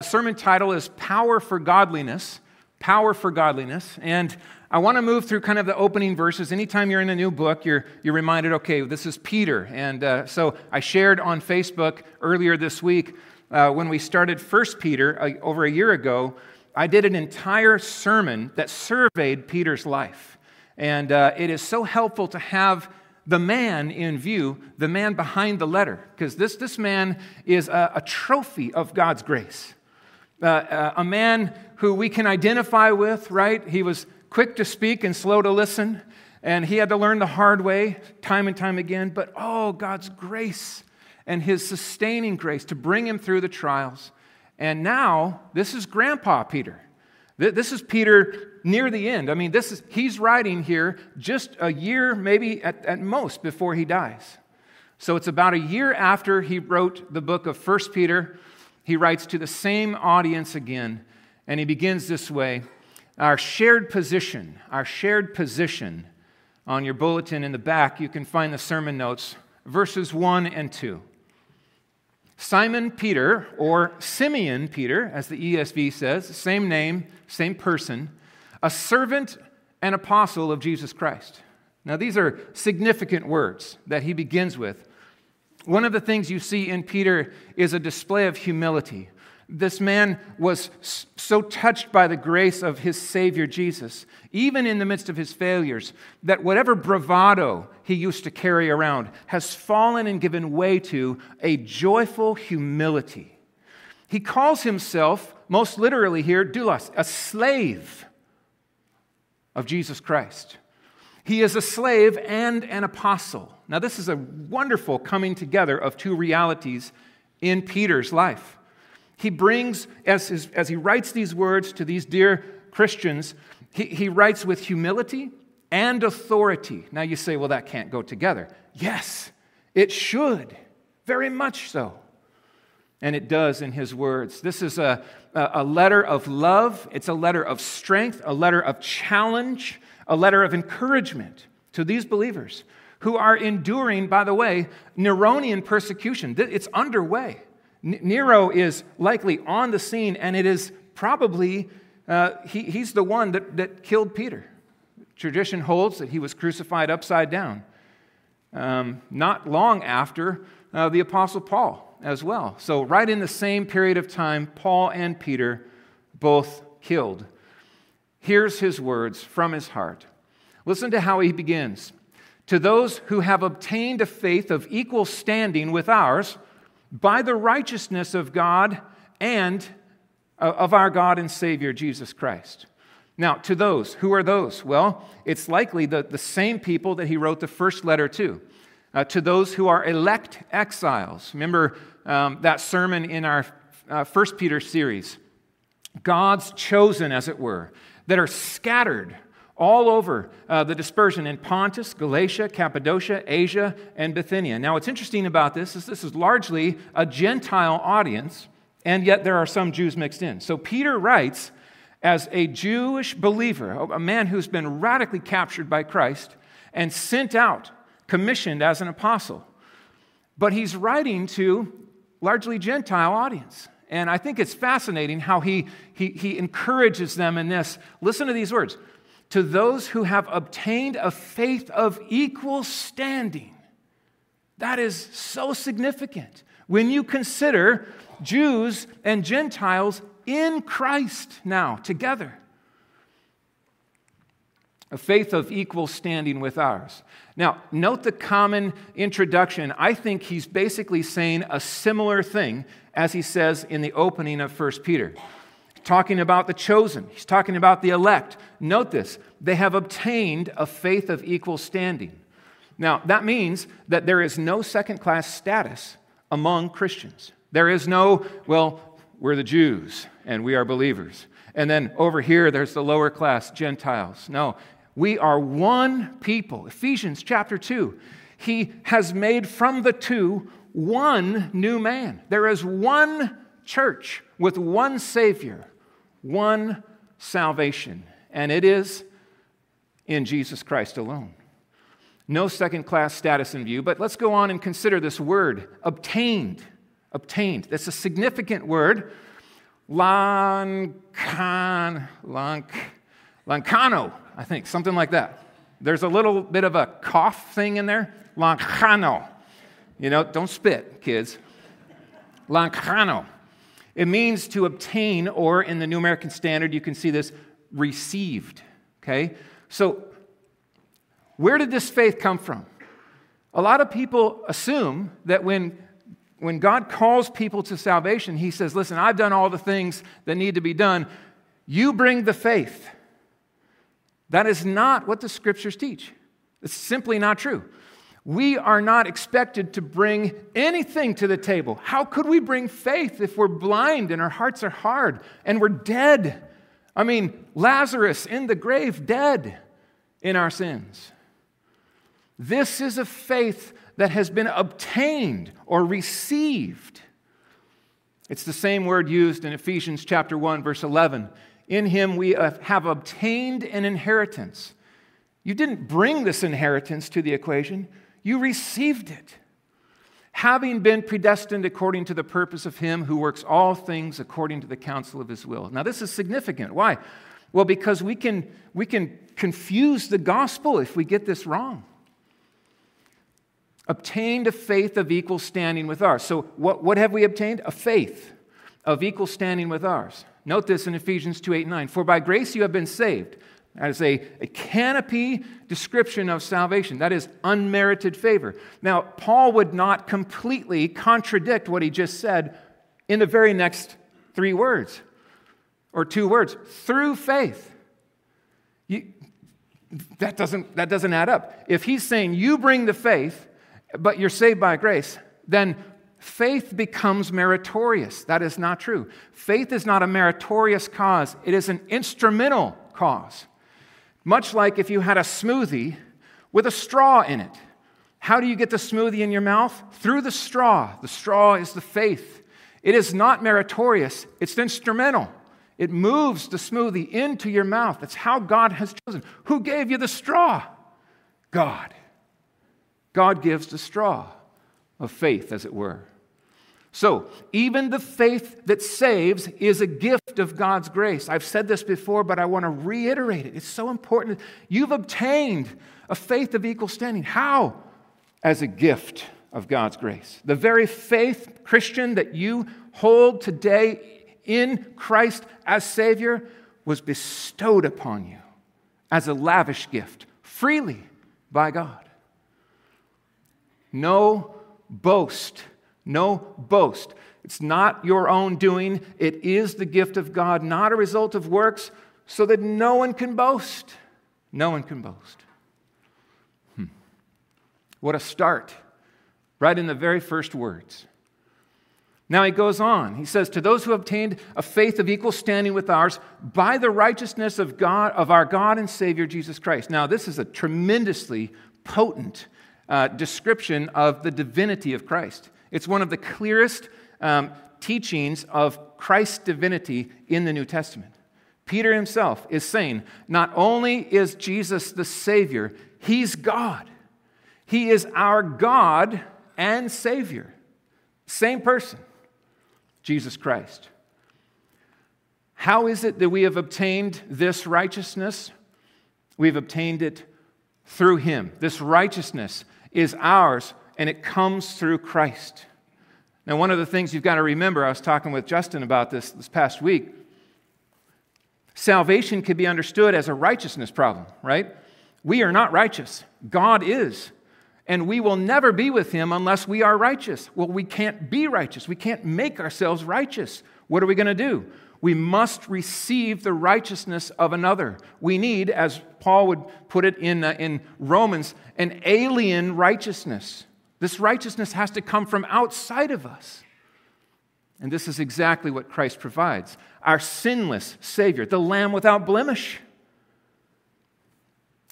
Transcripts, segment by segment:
sermon title is Power for Godliness. Power for Godliness. And I want to move through kind of the opening verses. Anytime you're in a new book, you're, you're reminded, okay, this is Peter. And uh, so I shared on Facebook earlier this week uh, when we started First Peter uh, over a year ago. I did an entire sermon that surveyed Peter's life. And uh, it is so helpful to have the man in view, the man behind the letter, because this, this man is a, a trophy of God's grace uh, uh, a man who we can identify with, right? He was quick to speak and slow to listen, and he had to learn the hard way time and time again. But oh, God's grace and his sustaining grace to bring him through the trials. And now, this is Grandpa Peter. This is Peter near the end. I mean, this is, he's writing here just a year, maybe at, at most, before he dies. So it's about a year after he wrote the book of First Peter he writes to the same audience again, and he begins this way Our shared position, our shared position on your bulletin in the back, you can find the sermon notes, verses 1 and 2. Simon Peter, or Simeon Peter, as the ESV says, same name, same person, a servant and apostle of Jesus Christ. Now, these are significant words that he begins with. One of the things you see in Peter is a display of humility. This man was so touched by the grace of his Savior Jesus, even in the midst of his failures, that whatever bravado he used to carry around has fallen and given way to a joyful humility. He calls himself, most literally here, doulos, a slave of Jesus Christ. He is a slave and an apostle. Now, this is a wonderful coming together of two realities in Peter's life. He brings, as, his, as he writes these words to these dear Christians, he, he writes with humility and authority. Now, you say, well, that can't go together. Yes, it should, very much so. And it does in his words. This is a, a letter of love, it's a letter of strength, a letter of challenge, a letter of encouragement to these believers who are enduring, by the way, Neronian persecution. It's underway. Nero is likely on the scene, and it is probably, uh, he, he's the one that, that killed Peter. Tradition holds that he was crucified upside down. Um, not long after uh, the Apostle Paul as well. So, right in the same period of time, Paul and Peter both killed. Here's his words from his heart. Listen to how he begins. To those who have obtained a faith of equal standing with ours by the righteousness of God and uh, of our God and Savior Jesus Christ. Now, to those, who are those? Well, it's likely the, the same people that he wrote the first letter to. Uh, to those who are elect exiles. Remember um, that sermon in our uh, First Peter series. God's chosen, as it were that are scattered all over uh, the dispersion in Pontus, Galatia, Cappadocia, Asia, and Bithynia. Now, what's interesting about this is this is largely a Gentile audience, and yet there are some Jews mixed in. So Peter writes as a Jewish believer, a man who's been radically captured by Christ and sent out, commissioned as an apostle. But he's writing to largely Gentile audience. And I think it's fascinating how he, he, he encourages them in this. Listen to these words to those who have obtained a faith of equal standing. That is so significant when you consider Jews and Gentiles in Christ now together. A faith of equal standing with ours. Now, note the common introduction. I think he's basically saying a similar thing as he says in the opening of 1 Peter. Talking about the chosen, he's talking about the elect. Note this they have obtained a faith of equal standing. Now, that means that there is no second class status among Christians. There is no, well, we're the Jews and we are believers. And then over here, there's the lower class Gentiles. No, we are one people. Ephesians chapter 2. He has made from the two one new man. There is one church with one Savior, one salvation, and it is in Jesus Christ alone. No second class status in view, but let's go on and consider this word obtained. Obtained. That's a significant word. Lancan, Lanc, Lancano, I think, something like that. There's a little bit of a cough thing in there. Lancano. You know, don't spit, kids. Lancano. It means to obtain, or in the New American Standard, you can see this received. Okay? So, where did this faith come from? A lot of people assume that when, when God calls people to salvation, He says, Listen, I've done all the things that need to be done. You bring the faith. That is not what the scriptures teach. It's simply not true. We are not expected to bring anything to the table. How could we bring faith if we're blind and our hearts are hard and we're dead? I mean, Lazarus in the grave, dead in our sins. This is a faith that has been obtained or received. It's the same word used in Ephesians chapter 1 verse 11. In him we have obtained an inheritance. You didn't bring this inheritance to the equation. You received it, having been predestined according to the purpose of Him who works all things according to the counsel of His will. Now, this is significant. Why? Well, because we can, we can confuse the gospel if we get this wrong. Obtained a faith of equal standing with ours. So, what, what have we obtained? A faith of equal standing with ours. Note this in Ephesians 2 8 9. For by grace you have been saved that is a, a canopy description of salvation. That is unmerited favor. Now, Paul would not completely contradict what he just said in the very next three words or two words through faith. You, that, doesn't, that doesn't add up. If he's saying you bring the faith, but you're saved by grace, then faith becomes meritorious. That is not true. Faith is not a meritorious cause, it is an instrumental cause. Much like if you had a smoothie with a straw in it. How do you get the smoothie in your mouth? Through the straw. The straw is the faith. It is not meritorious, it's instrumental. It moves the smoothie into your mouth. That's how God has chosen. Who gave you the straw? God. God gives the straw of faith, as it were. So, even the faith that saves is a gift of God's grace. I've said this before, but I want to reiterate it. It's so important. You've obtained a faith of equal standing. How? As a gift of God's grace. The very faith, Christian, that you hold today in Christ as Savior was bestowed upon you as a lavish gift, freely by God. No boast no boast. It's not your own doing, it is the gift of God, not a result of works, so that no one can boast. No one can boast. Hmm. What a start, right in the very first words. Now he goes on. He says, To those who obtained a faith of equal standing with ours by the righteousness of God, of our God and Savior Jesus Christ. Now, this is a tremendously potent uh, description of the divinity of Christ. It's one of the clearest um, teachings of Christ's divinity in the New Testament. Peter himself is saying not only is Jesus the Savior, he's God. He is our God and Savior. Same person, Jesus Christ. How is it that we have obtained this righteousness? We've obtained it through Him. This righteousness is ours and it comes through Christ. Now, one of the things you've got to remember, I was talking with Justin about this this past week. Salvation can be understood as a righteousness problem, right? We are not righteous. God is. And we will never be with him unless we are righteous. Well, we can't be righteous. We can't make ourselves righteous. What are we going to do? We must receive the righteousness of another. We need, as Paul would put it in, uh, in Romans, an alien righteousness. This righteousness has to come from outside of us. And this is exactly what Christ provides our sinless Savior, the Lamb without blemish.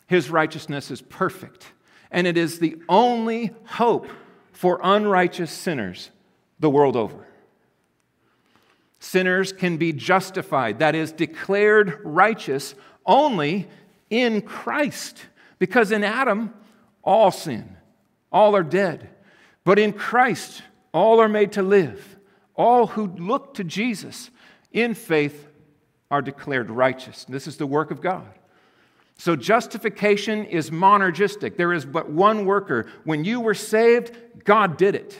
His righteousness is perfect, and it is the only hope for unrighteous sinners the world over. Sinners can be justified, that is, declared righteous, only in Christ. Because in Adam, all sin all are dead. But in Christ, all are made to live. All who look to Jesus in faith are declared righteous. This is the work of God. So justification is monergistic. There is but one worker. When you were saved, God did it.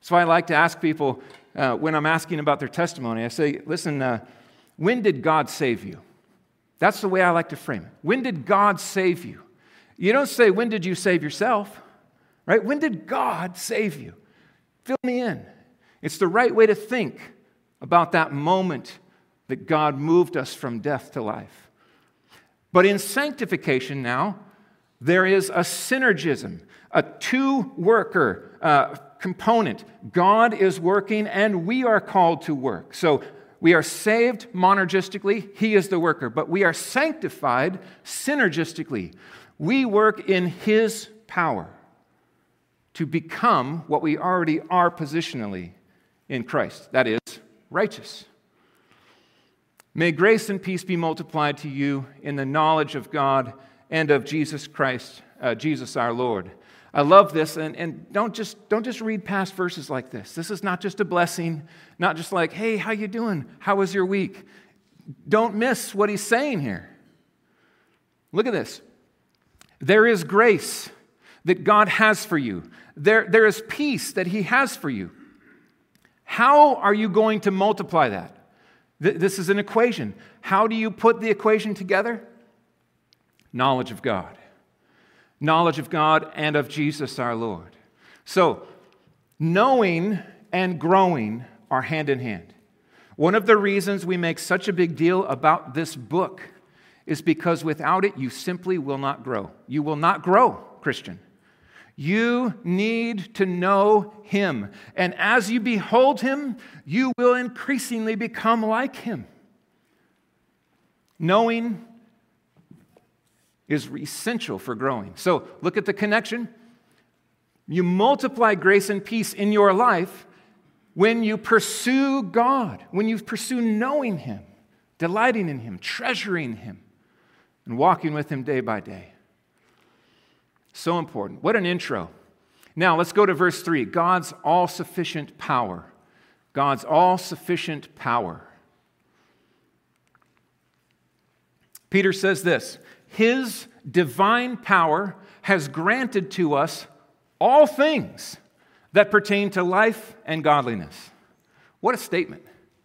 So I like to ask people uh, when I'm asking about their testimony, I say, listen, uh, when did God save you? That's the way I like to frame it. When did God save you? You don't say, when did you save yourself? Right? When did God save you? Fill me in. It's the right way to think about that moment that God moved us from death to life. But in sanctification now, there is a synergism, a two worker uh, component. God is working and we are called to work. So we are saved monergistically, He is the worker, but we are sanctified synergistically. We work in His power to become what we already are positionally in Christ that is, righteous. May grace and peace be multiplied to you in the knowledge of God and of Jesus Christ, uh, Jesus our Lord. I love this, and, and don't, just, don't just read past verses like this. This is not just a blessing, not just like, hey, how you doing? How was your week? Don't miss what he's saying here. Look at this. There is grace that God has for you. There, there is peace that he has for you. How are you going to multiply that? This is an equation. How do you put the equation together? Knowledge of God knowledge of God and of Jesus our Lord. So, knowing and growing are hand in hand. One of the reasons we make such a big deal about this book is because without it, you simply will not grow. You will not grow, Christian. You need to know Him. And as you behold Him, you will increasingly become like Him. Knowing is essential for growing. So look at the connection. You multiply grace and peace in your life when you pursue God, when you pursue knowing Him, delighting in Him, treasuring Him, and walking with Him day by day. So important. What an intro. Now let's go to verse 3 God's all sufficient power. God's all sufficient power. Peter says this his divine power has granted to us all things that pertain to life and godliness. What a statement.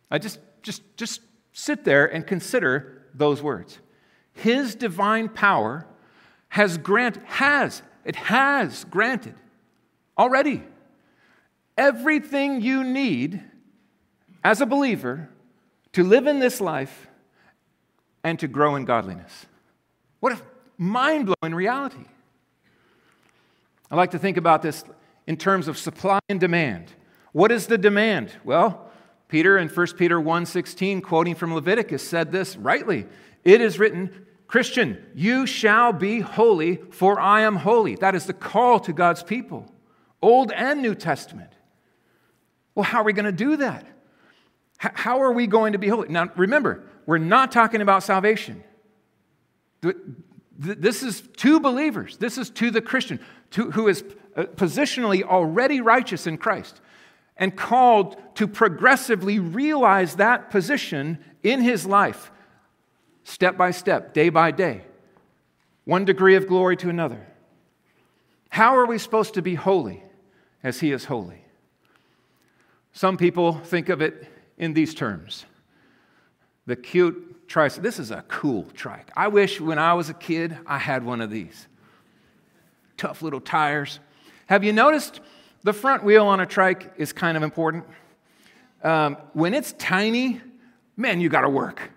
I just, just, just sit there and consider those words. His divine power has granted, has, it has granted already everything you need as a believer to live in this life and to grow in godliness. What a mind blowing reality. I like to think about this in terms of supply and demand. What is the demand? Well, Peter in 1 Peter 1:16 quoting from Leviticus said this rightly. It is written, Christian, you shall be holy for I am holy. That is the call to God's people, Old and New Testament. Well, how are we going to do that? How are we going to be holy? Now, remember, we're not talking about salvation. This is to believers. This is to the Christian to, who is uh, positionally already righteous in Christ and called to progressively realize that position in his life, step by step, day by day, one degree of glory to another. How are we supposed to be holy as he is holy? Some people think of it in these terms the cute tricycle. This is a cool trike. I wish when I was a kid I had one of these. Tough little tires. Have you noticed the front wheel on a trike is kind of important? Um, when it's tiny, man, you got to work.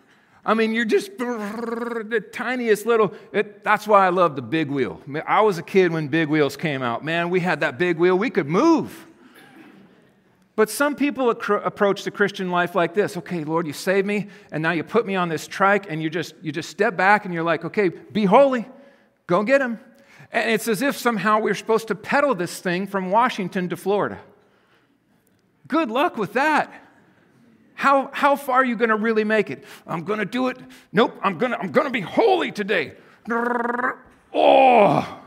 I mean, you're just the tiniest little. It, that's why I love the big wheel. I was a kid when big wheels came out. Man, we had that big wheel. We could move. But some people approach the Christian life like this okay, Lord, you saved me, and now you put me on this trike, and you just, you just step back and you're like, okay, be holy, go get him. And it's as if somehow we're supposed to pedal this thing from Washington to Florida. Good luck with that. How, how far are you going to really make it? I'm going to do it. Nope, I'm going to I'm going to be holy today. Oh,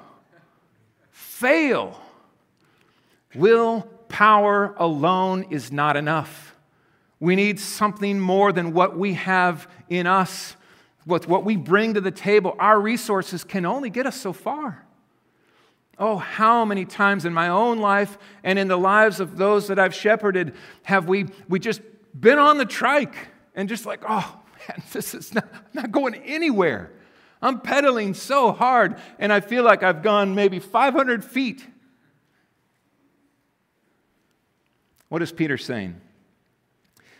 fail. Will power alone is not enough. We need something more than what we have in us, with what we bring to the table. Our resources can only get us so far. Oh, how many times in my own life and in the lives of those that I've shepherded have we, we just been on the trike and just like, oh, man, this is not, not going anywhere. I'm pedaling so hard, and I feel like I've gone maybe 500 feet. What is Peter saying?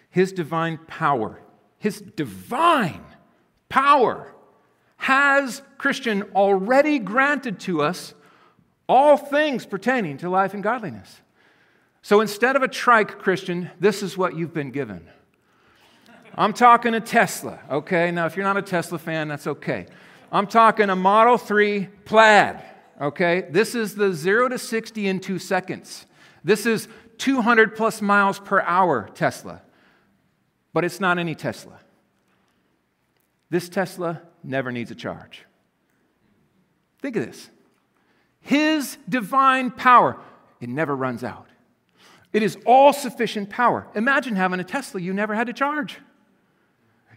His divine power, his divine power has, Christian, already granted to us all things pertaining to life and godliness. So instead of a trike, Christian, this is what you've been given. I'm talking a Tesla, okay? Now, if you're not a Tesla fan, that's okay. I'm talking a Model 3 plaid, okay? This is the 0 to 60 in two seconds. This is 200 plus miles per hour Tesla. But it's not any Tesla. This Tesla never needs a charge. Think of this His divine power, it never runs out. It is all sufficient power. Imagine having a Tesla you never had to charge.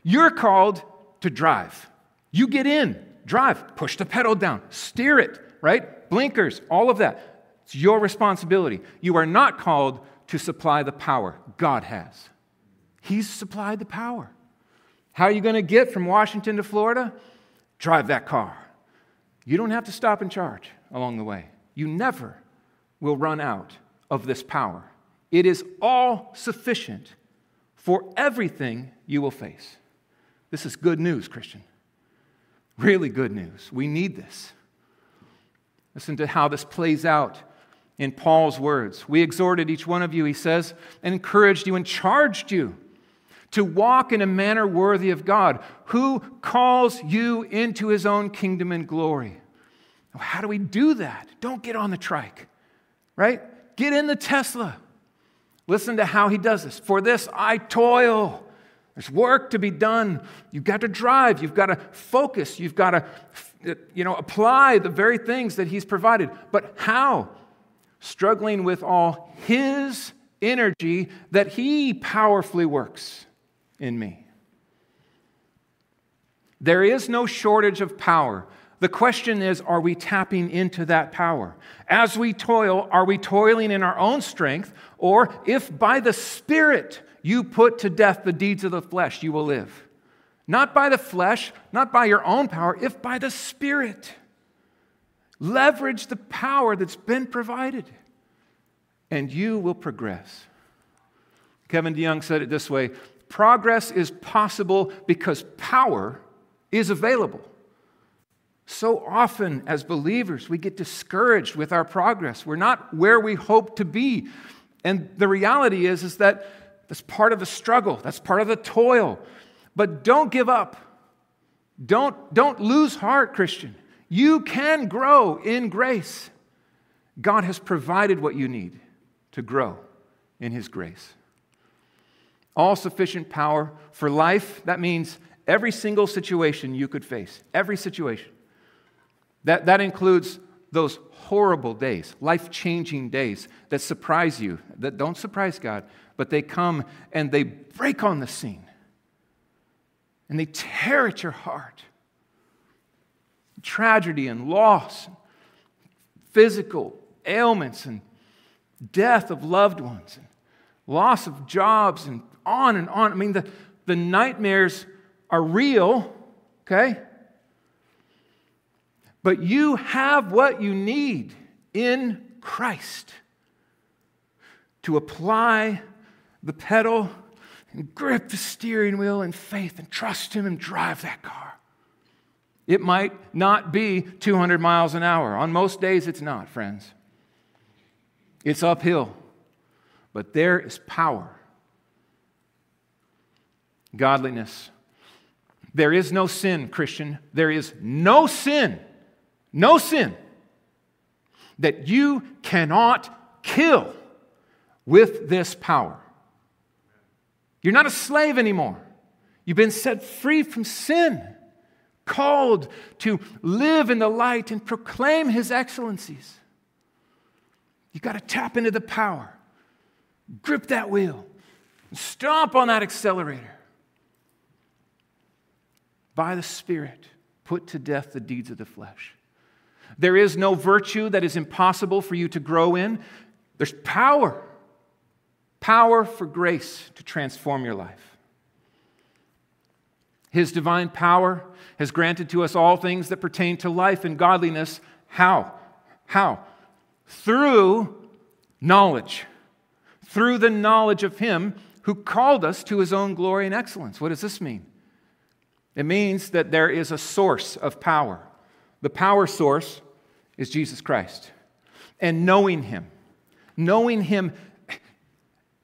You're called to drive. You get in, drive, push the pedal down, steer it, right? Blinkers, all of that. It's your responsibility. You are not called to supply the power. God has. He's supplied the power. How are you going to get from Washington to Florida? Drive that car. You don't have to stop and charge along the way. You never will run out of this power. It is all sufficient for everything you will face. This is good news, Christian. Really good news. We need this. Listen to how this plays out in Paul's words. We exhorted each one of you, he says, and encouraged you and charged you to walk in a manner worthy of God, who calls you into his own kingdom and glory. How do we do that? Don't get on the trike, right? Get in the Tesla. Listen to how he does this. For this I toil. There's work to be done. You've got to drive. You've got to focus. You've got to, you know, apply the very things that He's provided. But how? Struggling with all His energy that He powerfully works in me. There is no shortage of power. The question is are we tapping into that power? As we toil, are we toiling in our own strength? Or if by the Spirit, you put to death the deeds of the flesh, you will live. Not by the flesh, not by your own power, if by the Spirit. Leverage the power that's been provided, and you will progress. Kevin DeYoung said it this way progress is possible because power is available. So often, as believers, we get discouraged with our progress. We're not where we hope to be. And the reality is, is that that's part of the struggle, that's part of the toil. But don't give up. Don't, don't lose heart, Christian. You can grow in grace. God has provided what you need to grow in His grace. All sufficient power for life, that means every single situation you could face, every situation. That, that includes those horrible days, life changing days that surprise you, that don't surprise God, but they come and they break on the scene and they tear at your heart. Tragedy and loss, physical ailments and death of loved ones, and loss of jobs, and on and on. I mean, the, the nightmares are real, okay? But you have what you need in Christ to apply the pedal and grip the steering wheel in faith and trust Him and drive that car. It might not be 200 miles an hour. On most days, it's not, friends. It's uphill, but there is power. Godliness. There is no sin, Christian. There is no sin, no sin that you cannot kill with this power. You're not a slave anymore. You've been set free from sin, called to live in the light and proclaim His excellencies. You've got to tap into the power, grip that wheel, Stomp on that accelerator. By the Spirit, put to death the deeds of the flesh. There is no virtue that is impossible for you to grow in. There's power, power for grace to transform your life. His divine power has granted to us all things that pertain to life and godliness. How? How? Through knowledge. Through the knowledge of Him who called us to His own glory and excellence. What does this mean? It means that there is a source of power. The power source is Jesus Christ. And knowing Him, knowing Him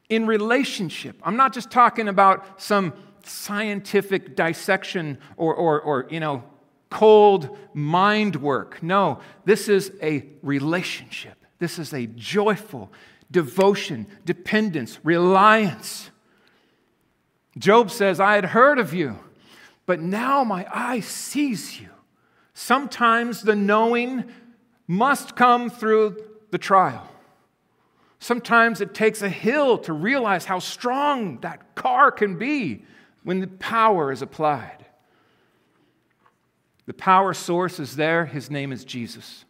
in relationship. I'm not just talking about some scientific dissection or, or, or you know, cold mind work. No, this is a relationship. This is a joyful devotion, dependence, reliance. Job says, I had heard of you, but now my eye sees you. Sometimes the knowing must come through the trial. Sometimes it takes a hill to realize how strong that car can be when the power is applied. The power source is there. His name is Jesus.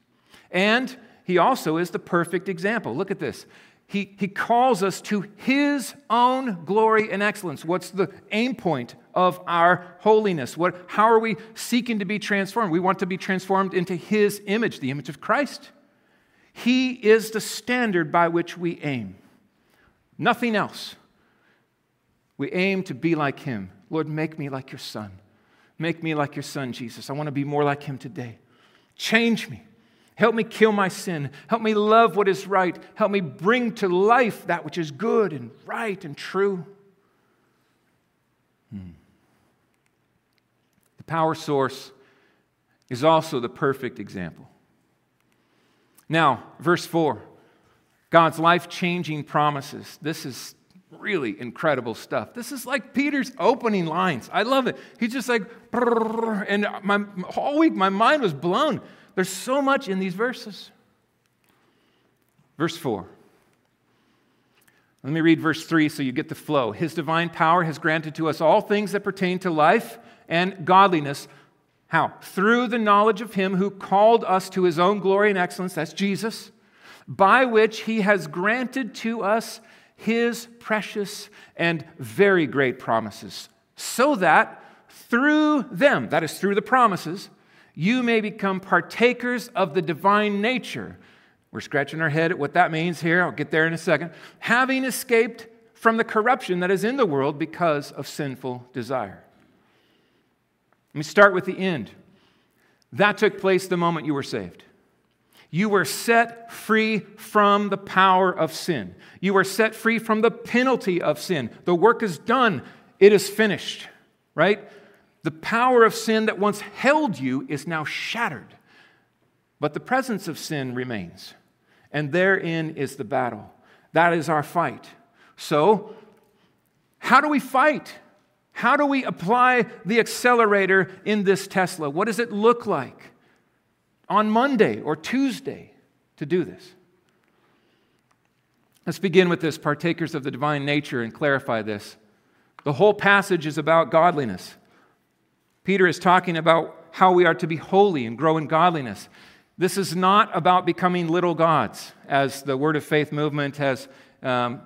And he also is the perfect example. Look at this. He, he calls us to his own glory and excellence. What's the aim point of our holiness? What, how are we seeking to be transformed? We want to be transformed into his image, the image of Christ. He is the standard by which we aim, nothing else. We aim to be like him. Lord, make me like your son. Make me like your son, Jesus. I want to be more like him today. Change me. Help me kill my sin. Help me love what is right. Help me bring to life that which is good and right and true. Hmm. The power source is also the perfect example. Now, verse 4 God's life changing promises. This is really incredible stuff. This is like Peter's opening lines. I love it. He's just like, and my whole week my mind was blown. There's so much in these verses. Verse 4. Let me read verse 3 so you get the flow. His divine power has granted to us all things that pertain to life and godliness. How? Through the knowledge of Him who called us to His own glory and excellence, that's Jesus, by which He has granted to us his precious and very great promises, so that through them, that is through the promises, you may become partakers of the divine nature. We're scratching our head at what that means here. I'll get there in a second. Having escaped from the corruption that is in the world because of sinful desire. Let me start with the end. That took place the moment you were saved. You were set free from the power of sin. You were set free from the penalty of sin. The work is done, it is finished, right? The power of sin that once held you is now shattered. But the presence of sin remains. And therein is the battle. That is our fight. So, how do we fight? How do we apply the accelerator in this Tesla? What does it look like? On Monday or Tuesday to do this. Let's begin with this partakers of the divine nature and clarify this. The whole passage is about godliness. Peter is talking about how we are to be holy and grow in godliness. This is not about becoming little gods, as the Word of Faith movement has um,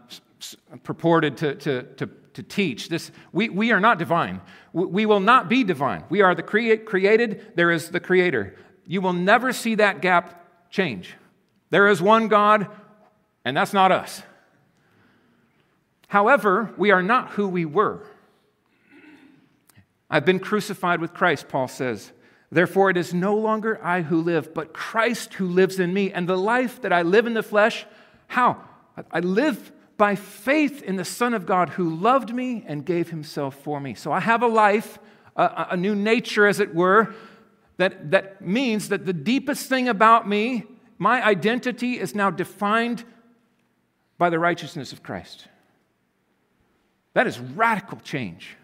purported to, to, to, to, teach. This, we, we are not divine. We, we will not be divine. We are the create, created, there is the Creator you will never see that gap change. There is one God, and that's not us. However, we are not who we were. I've been crucified with Christ, Paul says. Therefore, it is no longer I who live, but Christ who lives in me. And the life that I live in the flesh, how? I live by faith in the Son of God who loved me and gave himself for me. So I have a life, a, a new nature, as it were, that, that means that the deepest thing about me, my identity, is now defined by the righteousness of Christ. That is radical change.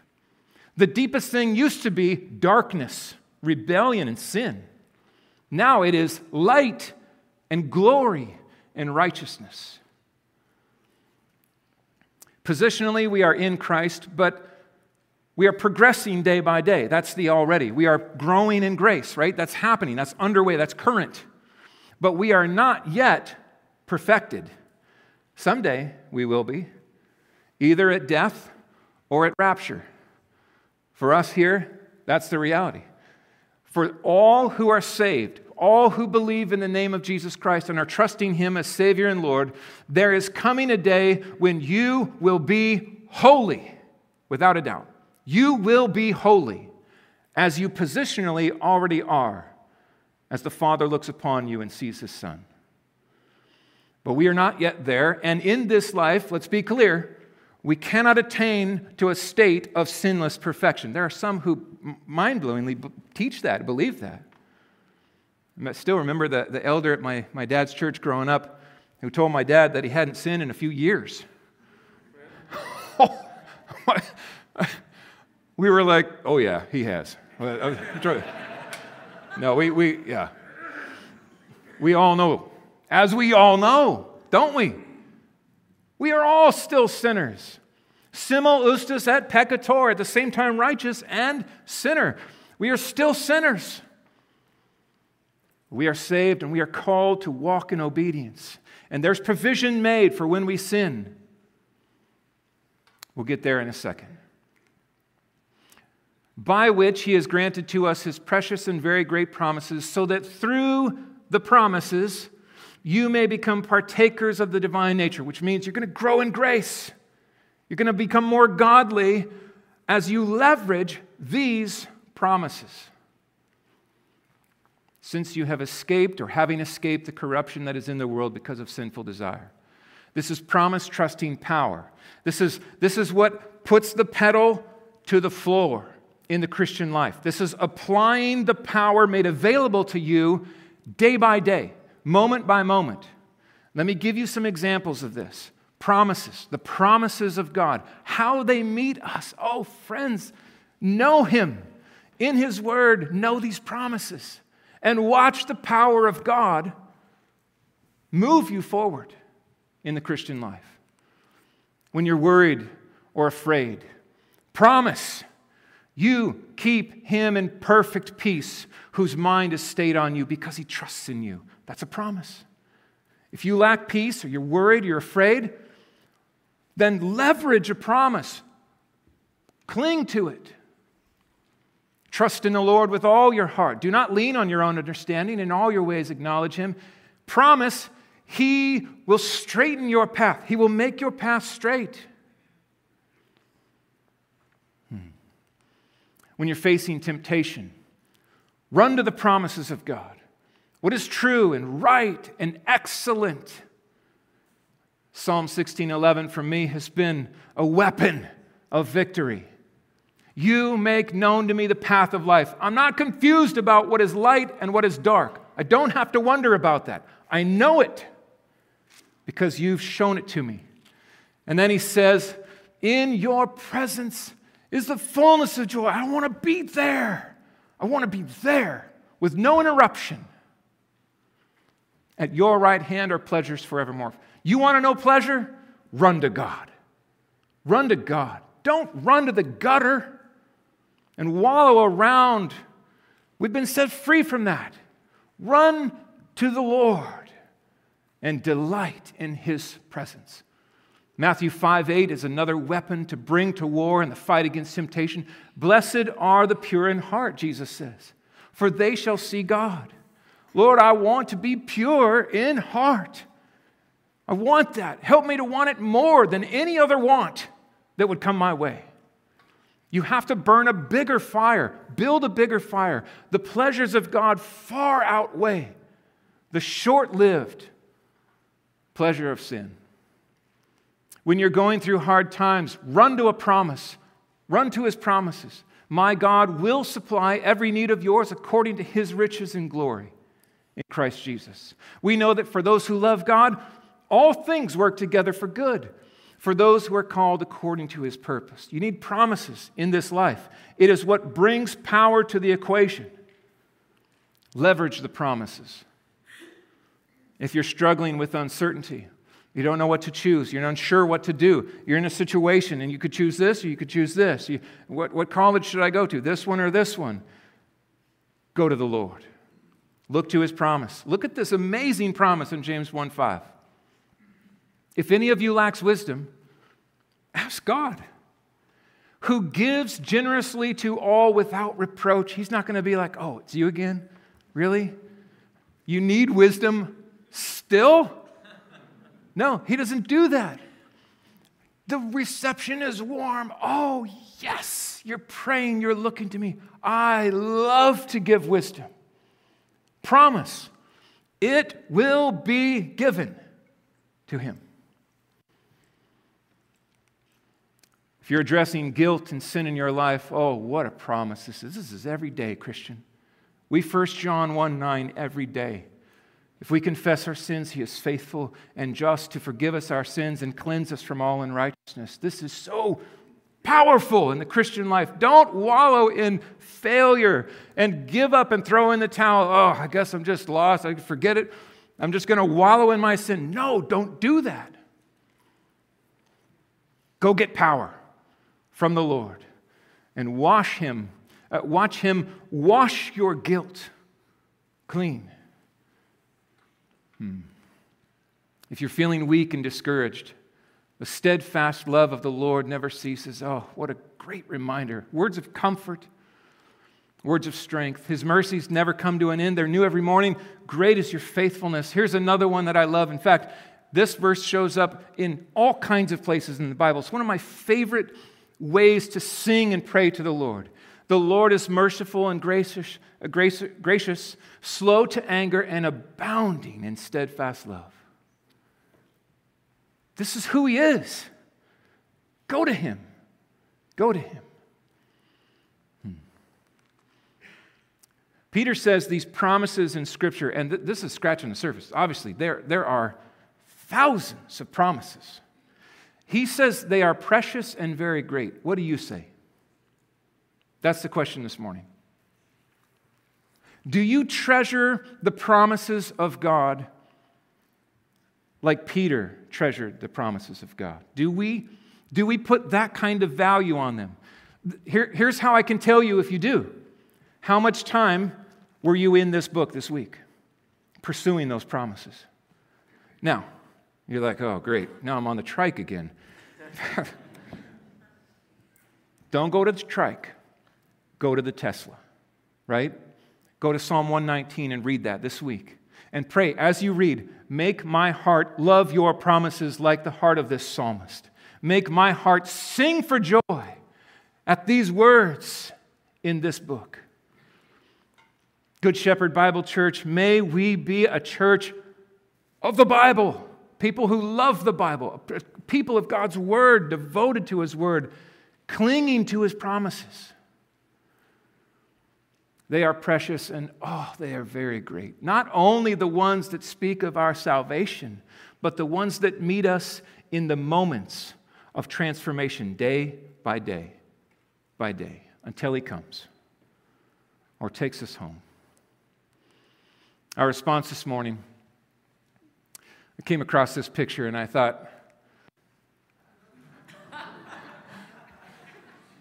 The deepest thing used to be darkness, rebellion, and sin. Now it is light and glory and righteousness. Positionally, we are in Christ, but we are progressing day by day. That's the already. We are growing in grace, right? That's happening. That's underway. That's current. But we are not yet perfected. Someday we will be, either at death or at rapture. For us here, that's the reality. For all who are saved, all who believe in the name of Jesus Christ and are trusting Him as Savior and Lord, there is coming a day when you will be holy, without a doubt. You will be holy as you positionally already are, as the Father looks upon you and sees His Son. But we are not yet there, and in this life, let's be clear, we cannot attain to a state of sinless perfection. There are some who mind blowingly teach that, believe that. I still remember the, the elder at my, my dad's church growing up who told my dad that he hadn't sinned in a few years. Oh, we were like, oh, yeah, he has. Uh, no, we, we, yeah. We all know, as we all know, don't we? We are all still sinners. Simul iustus et peccator, at the same time righteous and sinner. We are still sinners. We are saved and we are called to walk in obedience. And there's provision made for when we sin. We'll get there in a second. By which he has granted to us his precious and very great promises, so that through the promises you may become partakers of the divine nature, which means you're going to grow in grace. You're going to become more godly as you leverage these promises since you have escaped or having escaped the corruption that is in the world because of sinful desire. This is promise trusting power. This is, this is what puts the pedal to the floor in the Christian life. This is applying the power made available to you day by day, moment by moment. Let me give you some examples of this. Promises, the promises of God, how they meet us. Oh, friends, know Him in His Word, know these promises and watch the power of God move you forward in the Christian life. When you're worried or afraid, promise you keep him in perfect peace whose mind is stayed on you because he trusts in you. That's a promise. If you lack peace or you're worried, you're afraid, then leverage a promise. Cling to it. Trust in the Lord with all your heart. Do not lean on your own understanding. In all your ways, acknowledge Him. Promise He will straighten your path, He will make your path straight. When you're facing temptation, run to the promises of God. What is true and right and excellent? Psalm 16:11 for me has been a weapon of victory. You make known to me the path of life. I'm not confused about what is light and what is dark. I don't have to wonder about that. I know it because you've shown it to me. And then he says, In your presence is the fullness of joy. I want to be there. I want to be there with no interruption. At your right hand are pleasures forevermore. You want to know pleasure? Run to God. Run to God. Don't run to the gutter and wallow around. We've been set free from that. Run to the Lord and delight in his presence. Matthew 5 8 is another weapon to bring to war in the fight against temptation. Blessed are the pure in heart, Jesus says, for they shall see God. Lord, I want to be pure in heart. I want that. Help me to want it more than any other want that would come my way. You have to burn a bigger fire, build a bigger fire. The pleasures of God far outweigh the short lived pleasure of sin. When you're going through hard times, run to a promise, run to his promises. My God will supply every need of yours according to his riches and glory in Christ Jesus. We know that for those who love God, all things work together for good for those who are called according to his purpose. You need promises in this life. It is what brings power to the equation. Leverage the promises. If you're struggling with uncertainty, You don't know what to choose. You're unsure what to do. You're in a situation and you could choose this or you could choose this. You, what, what college should I go to? This one or this one? Go to the Lord. Look to his promise. Look at this amazing promise in James 1 5. If any of you lacks wisdom, ask God, who gives generously to all without reproach. He's not going to be like, oh, it's you again? Really? You need wisdom still? No, he doesn't do that. The reception is warm. Oh, yes, you're praying, you're looking to me. I love to give wisdom. Promise, it will be given to him. If you're addressing guilt and sin in your life, oh, what a promise this is. This is every day, Christian. We 1 John 1 9 every day. If we confess our sins, he is faithful and just to forgive us our sins and cleanse us from all unrighteousness. This is so powerful in the Christian life. Don't wallow in failure and give up and throw in the towel. Oh, I guess I'm just lost. I forget it. I'm just going to wallow in my sin. No, don't do that. Go get power from the Lord and wash him. Uh, watch him wash your guilt clean. Hmm. If you're feeling weak and discouraged, the steadfast love of the Lord never ceases. Oh, what a great reminder. Words of comfort, words of strength. His mercies never come to an end. They're new every morning. Great is your faithfulness. Here's another one that I love. In fact, this verse shows up in all kinds of places in the Bible. It's one of my favorite ways to sing and pray to the Lord. The Lord is merciful and gracious, gracious, slow to anger, and abounding in steadfast love. This is who He is. Go to Him. Go to Him. Hmm. Peter says these promises in Scripture, and th- this is scratching the surface. Obviously, there, there are thousands of promises. He says they are precious and very great. What do you say? That's the question this morning. Do you treasure the promises of God like Peter treasured the promises of God? Do we, do we put that kind of value on them? Here, here's how I can tell you if you do. How much time were you in this book this week pursuing those promises? Now, you're like, oh, great. Now I'm on the trike again. Don't go to the trike go to the Tesla, right? Go to Psalm 119 and read that this week. And pray as you read, make my heart love your promises like the heart of this psalmist. Make my heart sing for joy at these words in this book. Good Shepherd Bible Church, may we be a church of the Bible, people who love the Bible, people of God's Word, devoted to His Word, clinging to His promises. They are precious and oh, they are very great. Not only the ones that speak of our salvation, but the ones that meet us in the moments of transformation day by day by day until He comes or takes us home. Our response this morning, I came across this picture and I thought,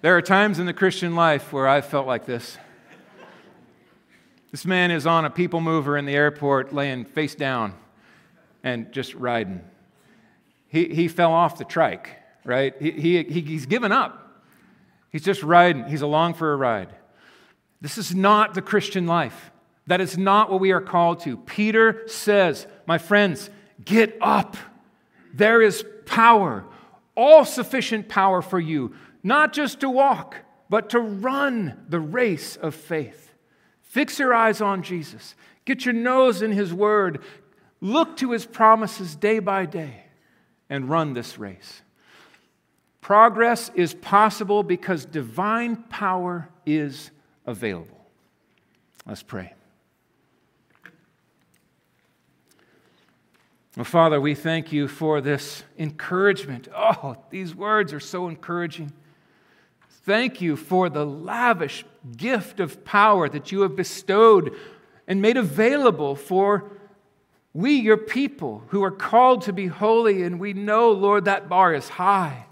there are times in the Christian life where I've felt like this. This man is on a people mover in the airport, laying face down and just riding. He, he fell off the trike, right? He, he, he's given up. He's just riding. He's along for a ride. This is not the Christian life. That is not what we are called to. Peter says, My friends, get up. There is power, all sufficient power for you, not just to walk, but to run the race of faith. Fix your eyes on Jesus. Get your nose in His Word. Look to His promises day by day and run this race. Progress is possible because divine power is available. Let's pray. Well, Father, we thank you for this encouragement. Oh, these words are so encouraging. Thank you for the lavish gift of power that you have bestowed and made available for We, your people, who are called to be holy, and we know, Lord, that bar is high.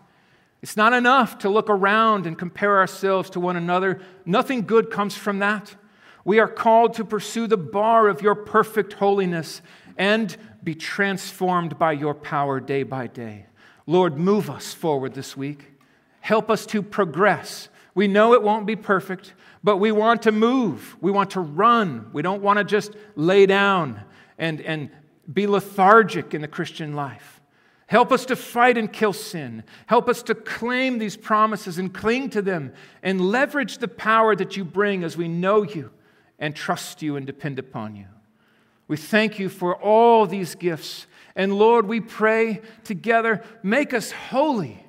It's not enough to look around and compare ourselves to one another. Nothing good comes from that. We are called to pursue the bar of your perfect holiness and be transformed by your power day by day. Lord, move us forward this week. Help us to progress. We know it won't be perfect, but we want to move. We want to run. We don't want to just lay down and, and be lethargic in the Christian life. Help us to fight and kill sin. Help us to claim these promises and cling to them and leverage the power that you bring as we know you and trust you and depend upon you. We thank you for all these gifts. And Lord, we pray together, make us holy.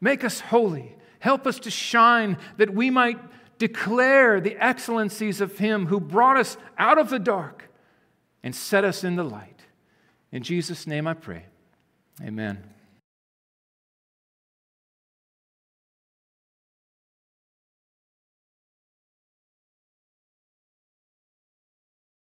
Make us holy. Help us to shine that we might declare the excellencies of Him who brought us out of the dark and set us in the light. In Jesus' name I pray. Amen.